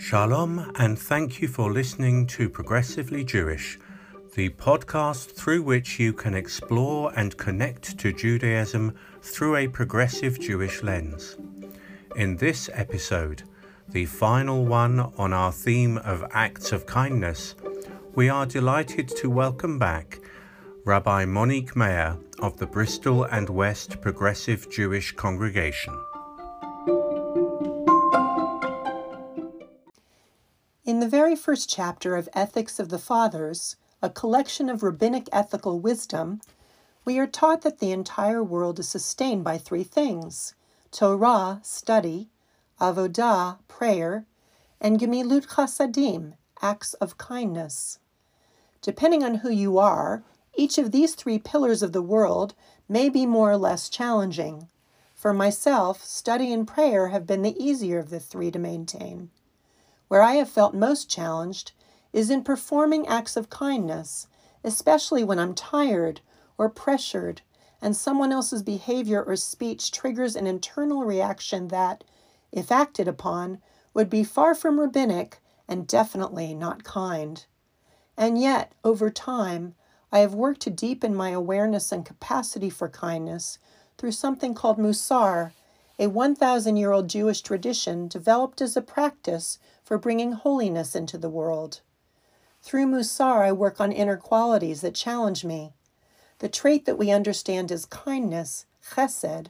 Shalom, and thank you for listening to Progressively Jewish, the podcast through which you can explore and connect to Judaism through a progressive Jewish lens. In this episode, the final one on our theme of acts of kindness, we are delighted to welcome back Rabbi Monique Mayer of the Bristol and West Progressive Jewish Congregation. Very first chapter of Ethics of the Fathers, a collection of rabbinic ethical wisdom, we are taught that the entire world is sustained by three things Torah, study, Avodah, prayer, and Gemilut Chasadim, acts of kindness. Depending on who you are, each of these three pillars of the world may be more or less challenging. For myself, study and prayer have been the easier of the three to maintain. Where I have felt most challenged is in performing acts of kindness, especially when I'm tired or pressured and someone else's behavior or speech triggers an internal reaction that, if acted upon, would be far from rabbinic and definitely not kind. And yet, over time, I have worked to deepen my awareness and capacity for kindness through something called Musar, a 1,000 year old Jewish tradition developed as a practice for bringing holiness into the world. Through Musar, I work on inner qualities that challenge me. The trait that we understand is kindness, chesed,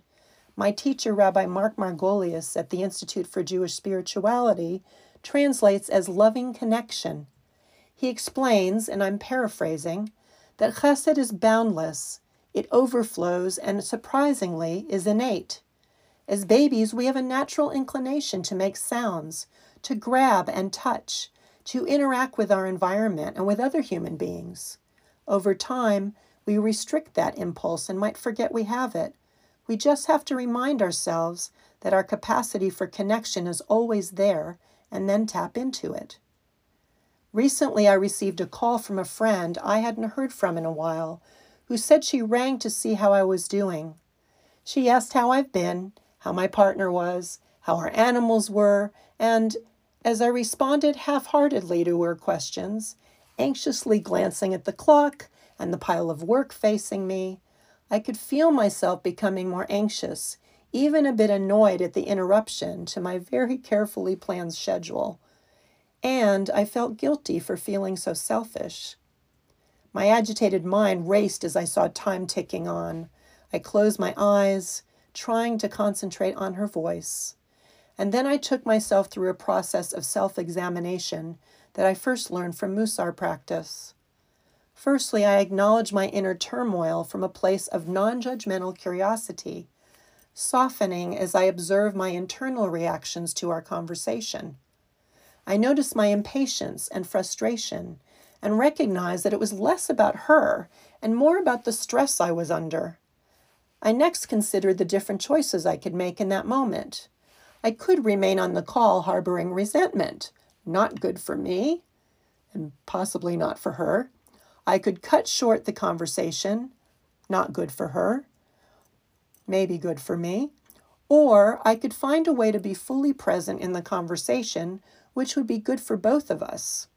my teacher, Rabbi Marc Margolius at the Institute for Jewish Spirituality, translates as loving connection. He explains, and I'm paraphrasing, that chesed is boundless, it overflows, and surprisingly is innate. As babies, we have a natural inclination to make sounds, to grab and touch, to interact with our environment and with other human beings. Over time, we restrict that impulse and might forget we have it. We just have to remind ourselves that our capacity for connection is always there and then tap into it. Recently, I received a call from a friend I hadn't heard from in a while who said she rang to see how I was doing. She asked how I've been how my partner was, how our animals were, and as I responded half heartedly to her questions, anxiously glancing at the clock and the pile of work facing me, I could feel myself becoming more anxious, even a bit annoyed at the interruption to my very carefully planned schedule. And I felt guilty for feeling so selfish. My agitated mind raced as I saw time ticking on. I closed my eyes, trying to concentrate on her voice. And then I took myself through a process of self examination that I first learned from Musar practice. Firstly, I acknowledge my inner turmoil from a place of non judgmental curiosity, softening as I observe my internal reactions to our conversation. I notice my impatience and frustration and recognize that it was less about her and more about the stress I was under. I next considered the different choices I could make in that moment. I could remain on the call harboring resentment, not good for me, and possibly not for her. I could cut short the conversation, not good for her, maybe good for me. Or I could find a way to be fully present in the conversation, which would be good for both of us.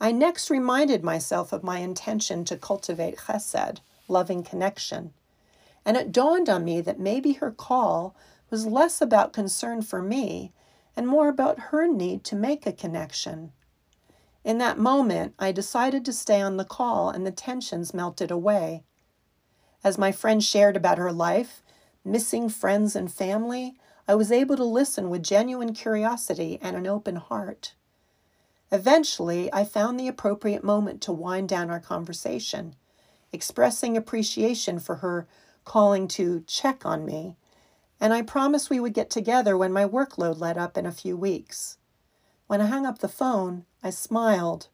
I next reminded myself of my intention to cultivate chesed, loving connection and it dawned on me that maybe her call was less about concern for me and more about her need to make a connection. In that moment, I decided to stay on the call and the tensions melted away. As my friend shared about her life, missing friends and family, I was able to listen with genuine curiosity and an open heart. Eventually, I found the appropriate moment to wind down our conversation, expressing appreciation for her calling to check on me, and I promised we would get together when my workload let up in a few weeks. When I hung up the phone, I smiled,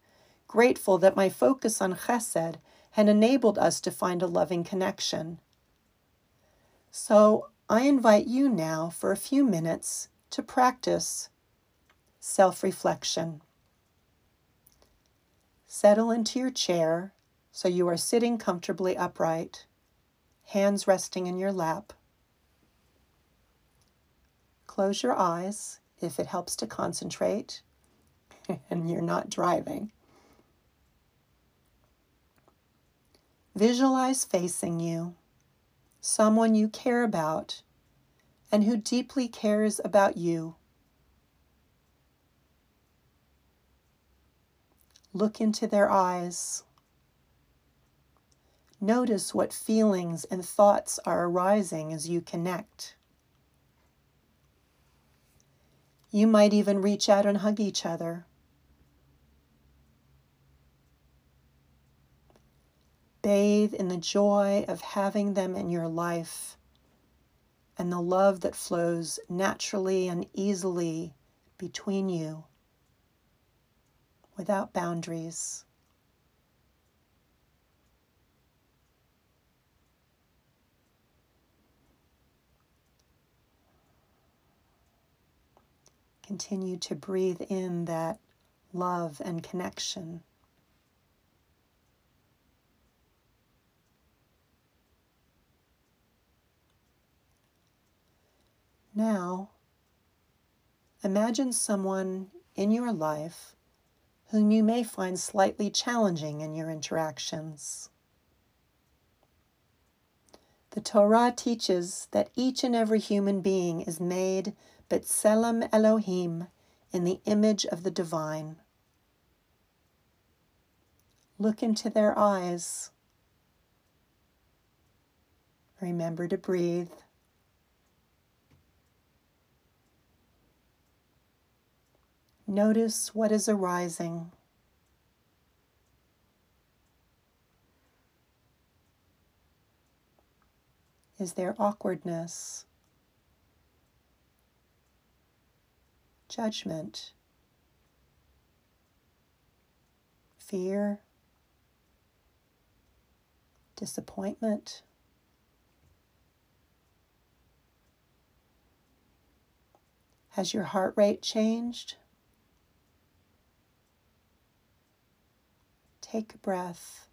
grateful that my focus on chesed had enabled us to find a loving connection. So I invite you now for a few minutes to practice self reflection. Settle into your chair so you are sitting comfortably upright hands resting in your lap. Close your eyes if it helps to concentrate, and you're not driving. Visualize facing you someone you care about and who deeply cares about you. Look into their eyes. Notice what feelings and thoughts are arising as you connect. You might even reach out and hug each other. Bathe in the joy of having them in your life and the love that flows naturally and easily between you without boundaries. Continue to breathe in that love and connection. Now, imagine someone in your life whom you may find slightly challenging in your interactions. The Torah teaches that each and every human being is made B'Tselem Elohim in the image of the divine. Look into their eyes. Remember to breathe. Notice what is arising. Is there awkwardness? Judgment? Fear? Disappointment? Has your heart rate changed? Take a breath.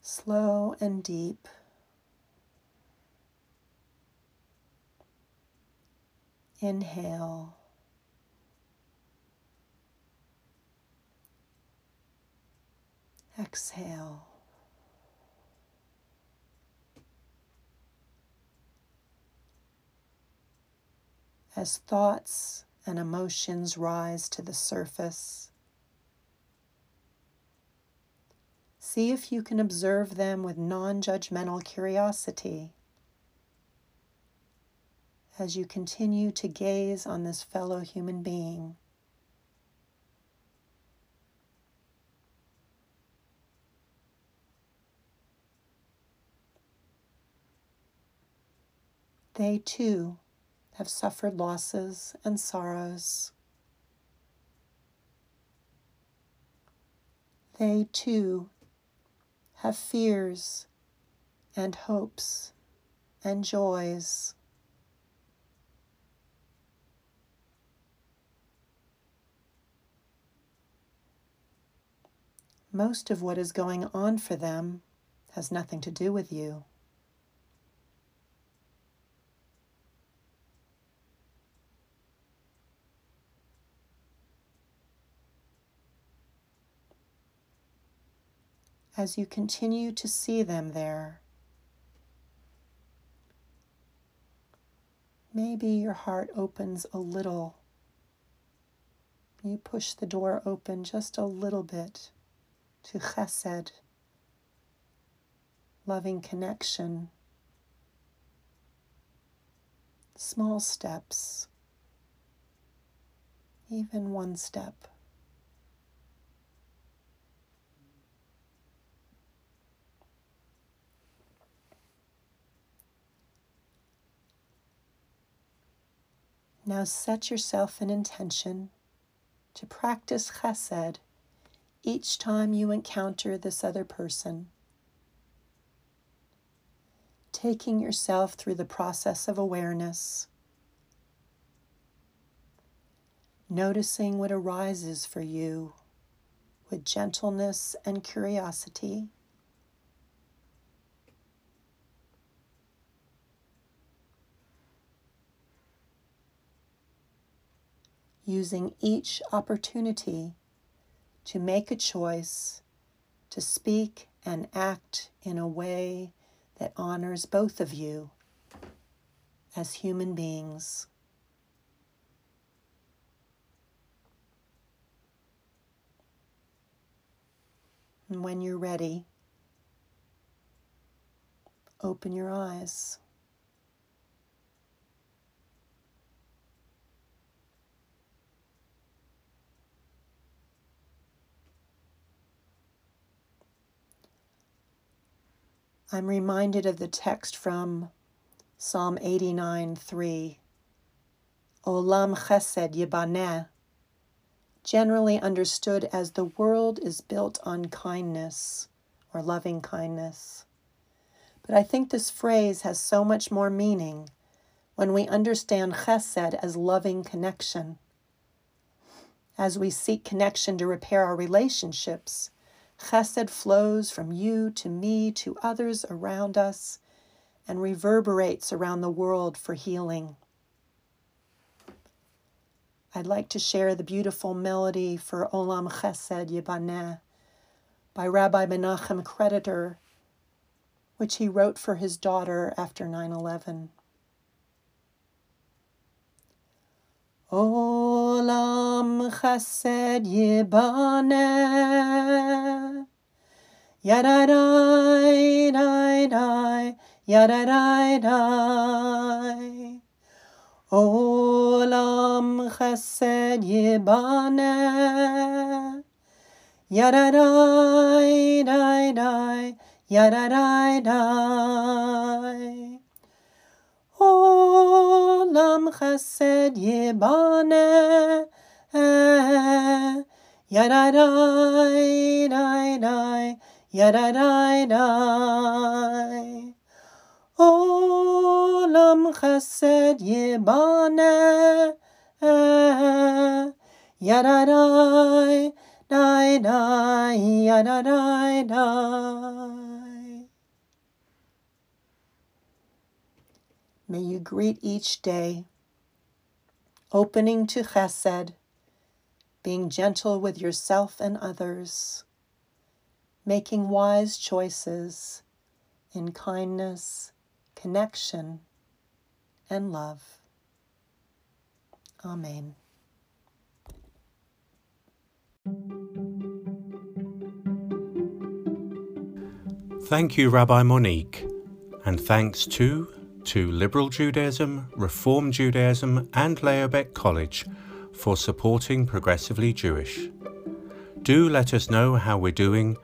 Slow and deep. Inhale. Exhale. As thoughts and emotions rise to the surface, See if you can observe them with non judgmental curiosity as you continue to gaze on this fellow human being. They too have suffered losses and sorrows. They too have fears and hopes and joys. Most of what is going on for them has nothing to do with you. as you continue to see them there. Maybe your heart opens a little. You push the door open just a little bit to chesed, loving connection, small steps, even one step. Now set yourself an intention to practice chesed each time you encounter this other person. Taking yourself through the process of awareness, noticing what arises for you with gentleness and curiosity. using each opportunity to make a choice to speak and act in a way that honors both of you as human beings. And when you're ready, open your eyes. I'm reminded of the text from Psalm 89 3. Olam Chesed Yibaneh, generally understood as the world is built on kindness or loving kindness. But I think this phrase has so much more meaning when we understand chesed as loving connection. As we seek connection to repair our relationships, Chesed flows from you to me to others around us and reverberates around the world for healing. I'd like to share the beautiful melody for Olam Chesed Yibaneh by Rabbi Menachem Creditor, which he wrote for his daughter after 9 11. Olam chesed yibaneh Yadadai, dai, dai, yadadai, dai. Olam chesed yibaneh Yadadai, dai, dai, yadadai, dai Olam chesed yibane Yadadai, dai, dai, yadadai, dai Olam chesed yibane Yadadai, dai, dai, yadadai, dai May you greet each day, opening to chesed, being gentle with yourself and others, making wise choices in kindness, connection, and love. Amen. Thank you, Rabbi Monique, and thanks to to Liberal Judaism, Reform Judaism, and Leo Baeck College for supporting Progressively Jewish. Do let us know how we're doing.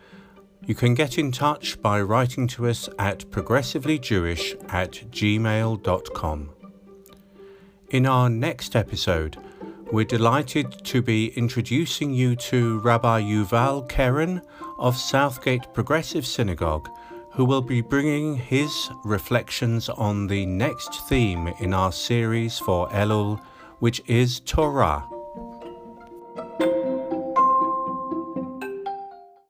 You can get in touch by writing to us at progressivelyjewish at gmail.com. In our next episode, we're delighted to be introducing you to Rabbi Yuval Keren of Southgate Progressive Synagogue who will be bringing his reflections on the next theme in our series for Elul, which is Torah.